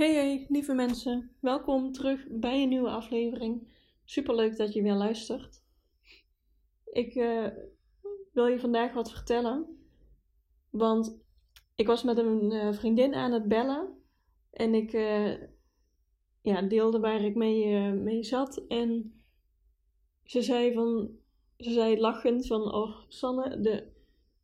Hey hey, lieve mensen. Welkom terug bij een nieuwe aflevering. Superleuk dat je weer luistert. Ik uh, wil je vandaag wat vertellen. Want ik was met een uh, vriendin aan het bellen. En ik uh, ja, deelde waar ik mee, mee zat. En ze zei van... Ze zei lachend van... Oh, Sanne, de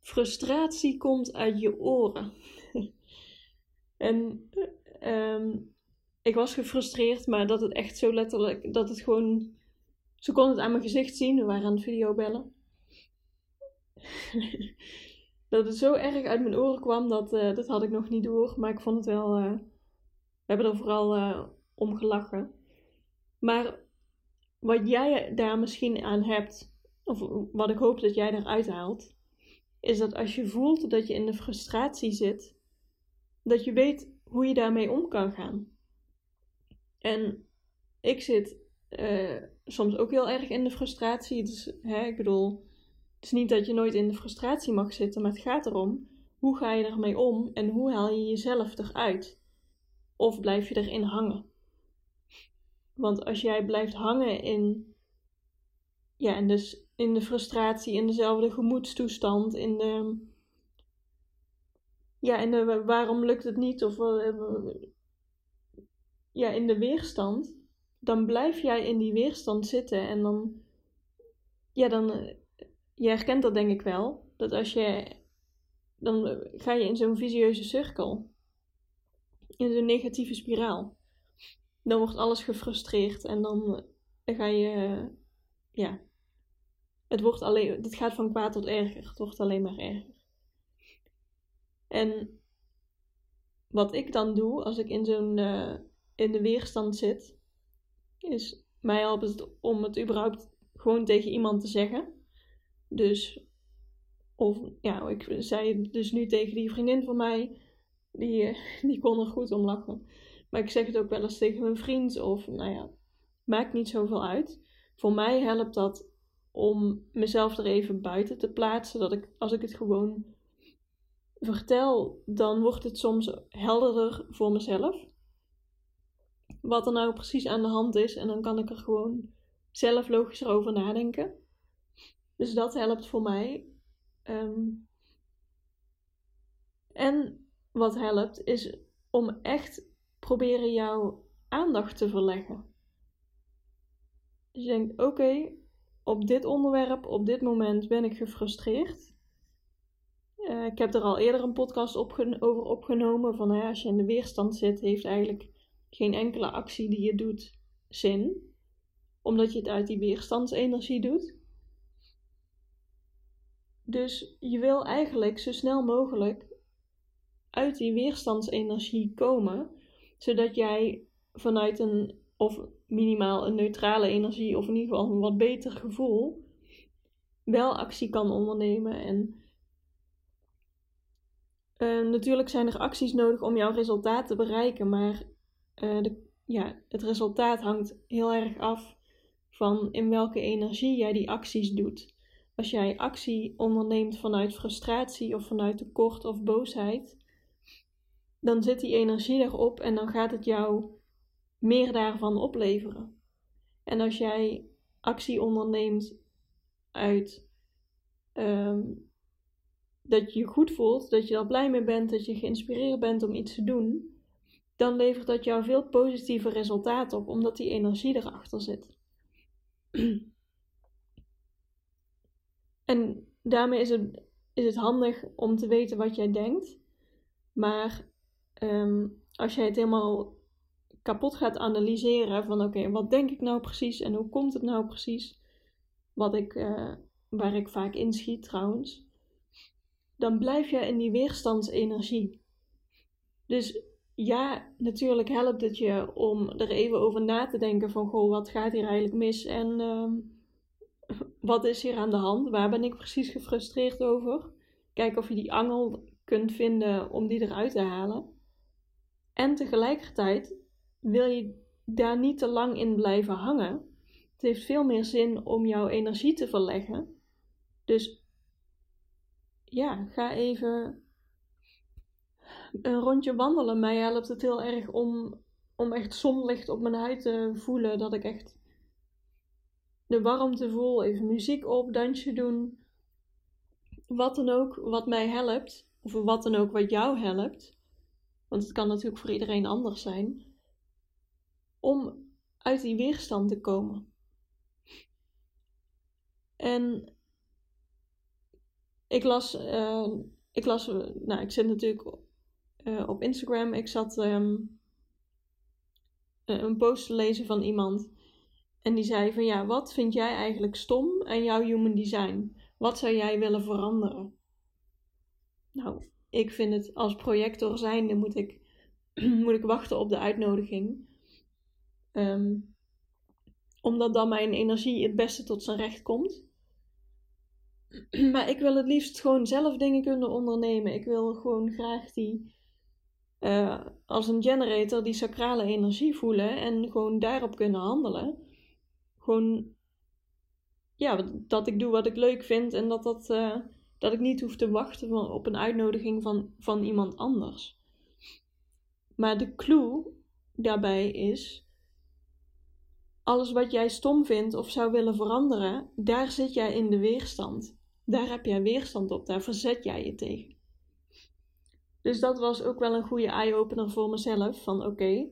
frustratie komt uit je oren. en um, ik was gefrustreerd, maar dat het echt zo letterlijk... Dat het gewoon... Ze kon het aan mijn gezicht zien. We waren aan het videobellen. dat het zo erg uit mijn oren kwam, dat, uh, dat had ik nog niet door. Maar ik vond het wel. Uh, we hebben er vooral uh, om gelachen. Maar wat jij daar misschien aan hebt, of wat ik hoop dat jij eruit haalt, is dat als je voelt dat je in de frustratie zit, dat je weet hoe je daarmee om kan gaan. En ik zit soms ook heel erg in de frustratie. Dus hè, ik bedoel het is niet dat je nooit in de frustratie mag zitten, maar het gaat erom hoe ga je ermee om en hoe haal je jezelf eruit? Of blijf je erin hangen? Want als jij blijft hangen in, ja, en dus in de frustratie, in dezelfde gemoedstoestand, in de, ja, in de waarom lukt het niet, of ja, in de weerstand, dan blijf jij in die weerstand zitten en dan, ja, dan je herkent dat denk ik wel. Dat als je. Dan ga je in zo'n visieuze cirkel. In zo'n negatieve spiraal. Dan wordt alles gefrustreerd en dan, dan ga je. Ja. Het wordt alleen. Het gaat van kwaad tot erger. Het wordt alleen maar erger. En wat ik dan doe als ik in zo'n. Uh, in de weerstand zit. Is mij helpt het om het überhaupt gewoon tegen iemand te zeggen. Dus, of ja, ik zei dus nu tegen die vriendin van mij, die, eh, die kon er goed om lachen. Maar ik zeg het ook wel eens tegen mijn vriend, of nou ja, maakt niet zoveel uit. Voor mij helpt dat om mezelf er even buiten te plaatsen. Dat ik, als ik het gewoon vertel, dan wordt het soms helderder voor mezelf. Wat er nou precies aan de hand is. En dan kan ik er gewoon zelf logischer over nadenken. Dus dat helpt voor mij. Um, en wat helpt is om echt proberen jouw aandacht te verleggen. Dus je denkt: oké, op dit onderwerp, op dit moment ben ik gefrustreerd. Uh, ik heb er al eerder een podcast over opgenomen. Van als je in de weerstand zit, heeft eigenlijk geen enkele actie die je doet zin. Omdat je het uit die weerstandsenergie doet. Dus je wil eigenlijk zo snel mogelijk uit die weerstandsenergie komen, zodat jij vanuit een of minimaal een neutrale energie of in ieder geval een wat beter gevoel wel actie kan ondernemen. En uh, natuurlijk zijn er acties nodig om jouw resultaat te bereiken, maar uh, de, ja, het resultaat hangt heel erg af van in welke energie jij die acties doet als jij actie onderneemt vanuit frustratie of vanuit tekort of boosheid, dan zit die energie erop en dan gaat het jou meer daarvan opleveren. En als jij actie onderneemt uit um, dat je je goed voelt, dat je er blij mee bent, dat je geïnspireerd bent om iets te doen, dan levert dat jou veel positieve resultaten op, omdat die energie erachter zit. En daarmee is het, is het handig om te weten wat jij denkt. Maar ehm, als jij het helemaal kapot gaat analyseren van oké, wat denk ik nou precies en hoe komt het nou precies? Wat ik, uh, waar ik vaak inschiet trouwens. Dan blijf je in die weerstandsenergie. Dus ja, natuurlijk helpt het je om er even over na te denken van, goh, wat gaat hier eigenlijk mis en ehm, wat is hier aan de hand? Waar ben ik precies gefrustreerd over? Kijk of je die angel kunt vinden om die eruit te halen. En tegelijkertijd wil je daar niet te lang in blijven hangen. Het heeft veel meer zin om jouw energie te verleggen. Dus ja, ga even een rondje wandelen. Mij helpt het heel erg om, om echt zonlicht op mijn huid te voelen. Dat ik echt de warmte voel. Even muziek op, dansje doen. Wat dan ook wat mij helpt. Of wat dan ook wat jou helpt. Want het kan natuurlijk voor iedereen anders zijn. Om uit die weerstand te komen. En ik las, uh, ik las, nou, ik zit natuurlijk uh, op Instagram. Ik zat um, een post te lezen van iemand. En die zei van ja, wat vind jij eigenlijk stom aan jouw human design? Wat zou jij willen veranderen? Nou, ik vind het als projector zijnde moet ik, moet ik wachten op de uitnodiging. Um, omdat dan mijn energie het beste tot zijn recht komt. Maar ik wil het liefst gewoon zelf dingen kunnen ondernemen. Ik wil gewoon graag die, uh, als een generator, die sacrale energie voelen en gewoon daarop kunnen handelen. Gewoon, ja, dat ik doe wat ik leuk vind en dat, dat, uh, dat ik niet hoef te wachten op een uitnodiging van, van iemand anders. Maar de clue daarbij is alles wat jij stom vindt of zou willen veranderen, daar zit jij in de weerstand. Daar heb jij weerstand op, daar verzet jij je tegen. Dus dat was ook wel een goede eye-opener voor mezelf. Van oké,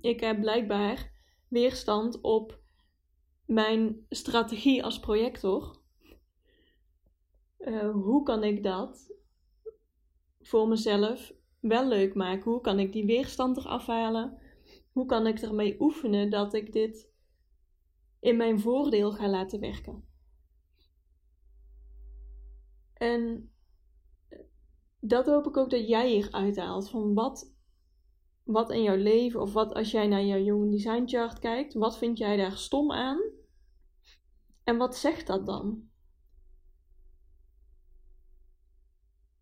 ik heb blijkbaar weerstand op mijn strategie als projector. Uh, hoe kan ik dat voor mezelf wel leuk maken? Hoe kan ik die weerstand eraf halen? Hoe kan ik ermee oefenen dat ik dit in mijn voordeel ga laten werken? En dat hoop ik ook dat jij hier uithaalt. Van wat, wat in jouw leven, of wat als jij naar jouw Human Design Chart kijkt, wat vind jij daar stom aan? En wat zegt dat dan?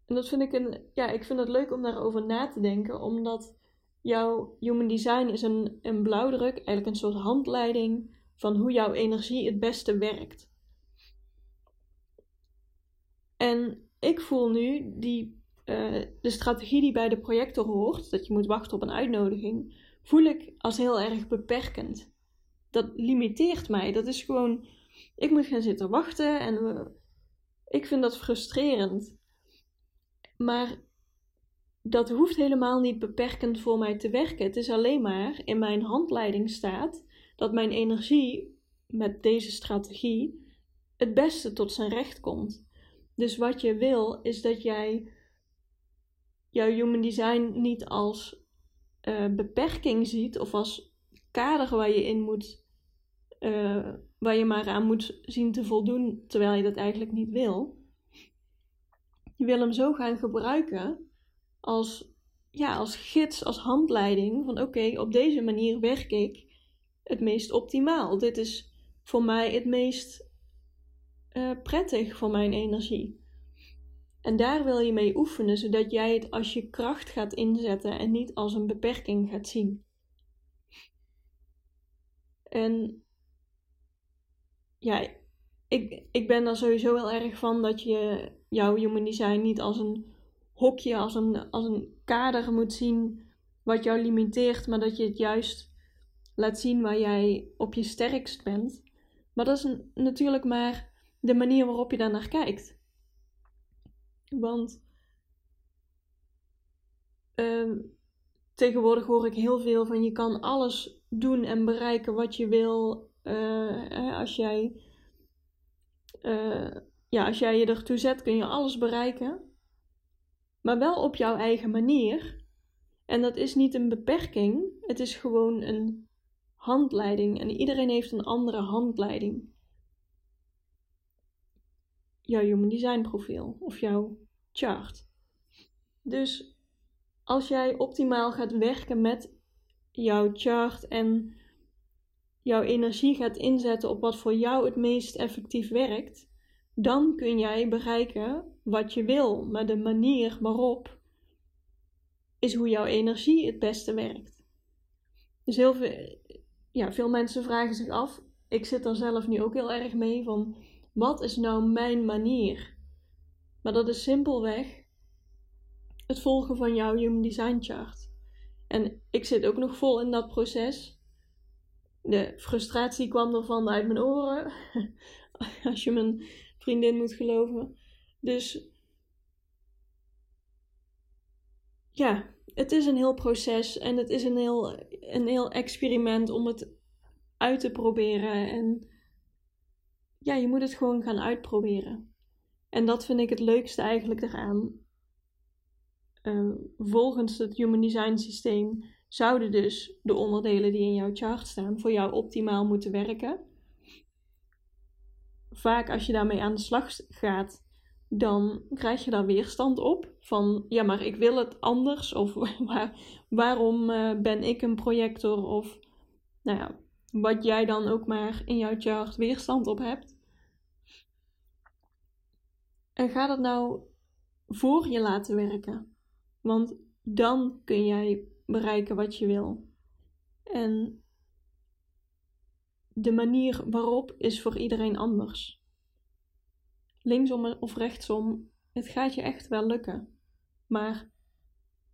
En dat vind ik een, ja, ik vind het leuk om daarover na te denken, omdat jouw Human Design is een, een blauwdruk, eigenlijk een soort handleiding van hoe jouw energie het beste werkt. En ik voel nu die, uh, de strategie die bij de projector hoort, dat je moet wachten op een uitnodiging, voel ik als heel erg beperkend. Dat limiteert mij. Dat is gewoon, ik moet gaan zitten wachten en ik vind dat frustrerend. Maar dat hoeft helemaal niet beperkend voor mij te werken. Het is alleen maar in mijn handleiding staat dat mijn energie met deze strategie het beste tot zijn recht komt. Dus wat je wil is dat jij jouw human design niet als uh, beperking ziet of als kader waar je in moet, uh, waar je maar aan moet zien te voldoen terwijl je dat eigenlijk niet wil. Je wil hem zo gaan gebruiken als, ja, als gids, als handleiding van oké, op deze manier werk ik het meest optimaal. Dit is voor mij het meest uh, prettig voor mijn energie. En daar wil je mee oefenen, zodat jij het als je kracht gaat inzetten en niet als een beperking gaat zien. En ja, ik, ik ben er sowieso heel erg van dat je jouw human design niet als een hokje, als een, als een kader moet zien wat jou limiteert, maar dat je het juist laat zien waar jij op je sterkst bent. Maar dat is natuurlijk maar de manier waarop je daar naar kijkt. Want uh, tegenwoordig hoor ik heel veel van je kan alles doen en bereiken wat je wil. Uh, als jij, uh, ja, als jij je ertoe zet, kun je alles bereiken maar wel op jouw eigen manier. En dat is niet een beperking, het is gewoon een handleiding. En iedereen heeft een andere handleiding. Jouw human design profiel of jouw chart. Dus als jij optimaal gaat werken met jouw chart en jouw energie gaat inzetten op wat voor jou het meest effectief werkt, dan kun jij bereiken wat je wil. Maar de manier waarop is hoe jouw energie het beste werkt. Dus heel veel, ja, veel mensen vragen zich af, ik zit er zelf nu ook heel erg mee, van wat is nou mijn manier? Maar dat is simpelweg het volgen van jouw Human Design Chart. En ik zit ook nog vol in dat proces. De frustratie kwam ervan uit mijn oren, als je mijn vriendin moet geloven. Dus ja, het is een heel proces en het is een heel, een heel experiment om het uit te proberen. En ja, je moet het gewoon gaan uitproberen. En dat vind ik het leukste eigenlijk eraan. Uh, volgens het Human Design systeem zouden dus de onderdelen die in jouw chart staan voor jou optimaal moeten werken. Vaak als je daarmee aan de slag gaat, dan krijg je daar weerstand op. Van ja, maar ik wil het anders. Of waar, waarom uh, ben ik een projector? Of nou ja, wat jij dan ook maar in jouw chart weerstand op hebt. En ga dat nou voor je laten werken. Want dan kun jij bereiken wat je wil. En de manier waarop is voor iedereen anders. Linksom of rechtsom, het gaat je echt wel lukken. Maar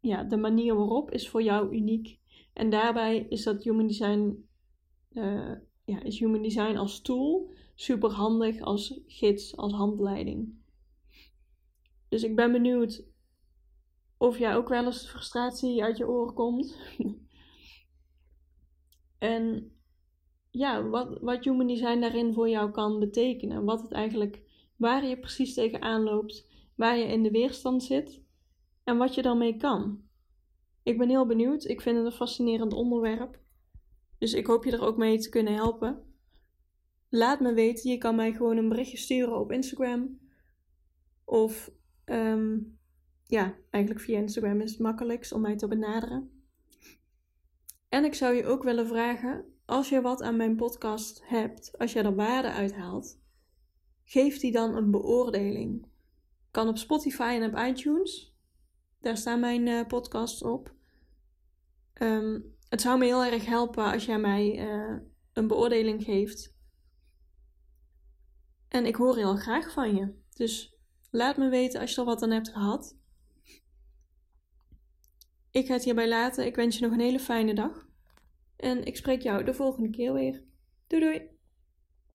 ja, de manier waarop is voor jou uniek. En daarbij is dat Human Design, uh, ja, is Human Design als tool super handig als gids, als handleiding. Dus ik ben benieuwd of jij ook wel eens frustratie uit je oren komt. en ja, wat, wat human design daarin voor jou kan betekenen. Wat het eigenlijk, waar je precies tegenaan loopt, waar je in de weerstand zit en wat je daarmee kan. Ik ben heel benieuwd. Ik vind het een fascinerend onderwerp. Dus ik hoop je er ook mee te kunnen helpen. Laat me weten. Je kan mij gewoon een berichtje sturen op Instagram. Of um, ja, eigenlijk via Instagram is het makkelijkst om mij te benaderen. En ik zou je ook willen vragen, als je wat aan mijn podcast hebt, als je er waarde uithaalt, geef die dan een beoordeling. Kan op Spotify en op iTunes. Daar staan mijn uh, podcasts op. Um, het zou me heel erg helpen als jij mij uh, een beoordeling geeft. En ik hoor heel graag van je. Dus laat me weten als je er wat aan hebt gehad. Ik ga het hierbij laten. Ik wens je nog een hele fijne dag. En ik spreek jou de volgende keer weer. Doei doei!